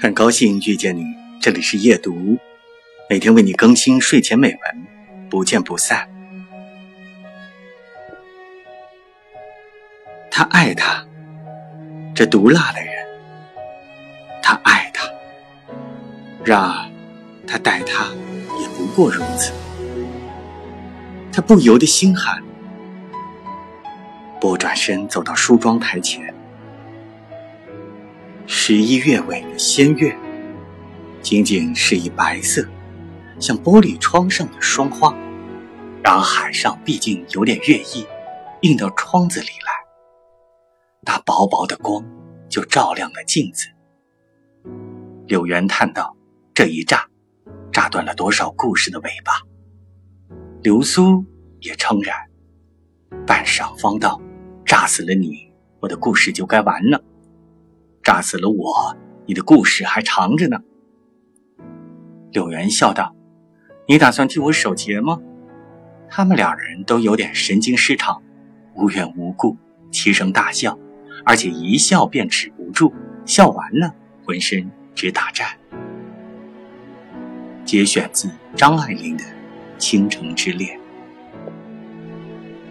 很高兴遇见你，这里是夜读，每天为你更新睡前美文，不见不散。他爱他，这毒辣的人，他爱他，然而他待他也不过如此。他不由得心寒，拨转身走到梳妆台前。十一月尾的仙月，仅仅是一白色，像玻璃窗上的霜花。然而海上毕竟有点月意，映到窗子里来，那薄薄的光就照亮了镜子。柳原叹道：“这一炸，炸断了多少故事的尾巴。”流苏也称然，半晌方道：“炸死了你，我的故事就该完了。”炸死了我，你的故事还长着呢。柳原笑道：“你打算替我守节吗？”他们两人都有点神经失常，无缘无故齐声大笑，而且一笑便止不住，笑完了浑身直打颤。节选自张爱玲的《倾城之恋》。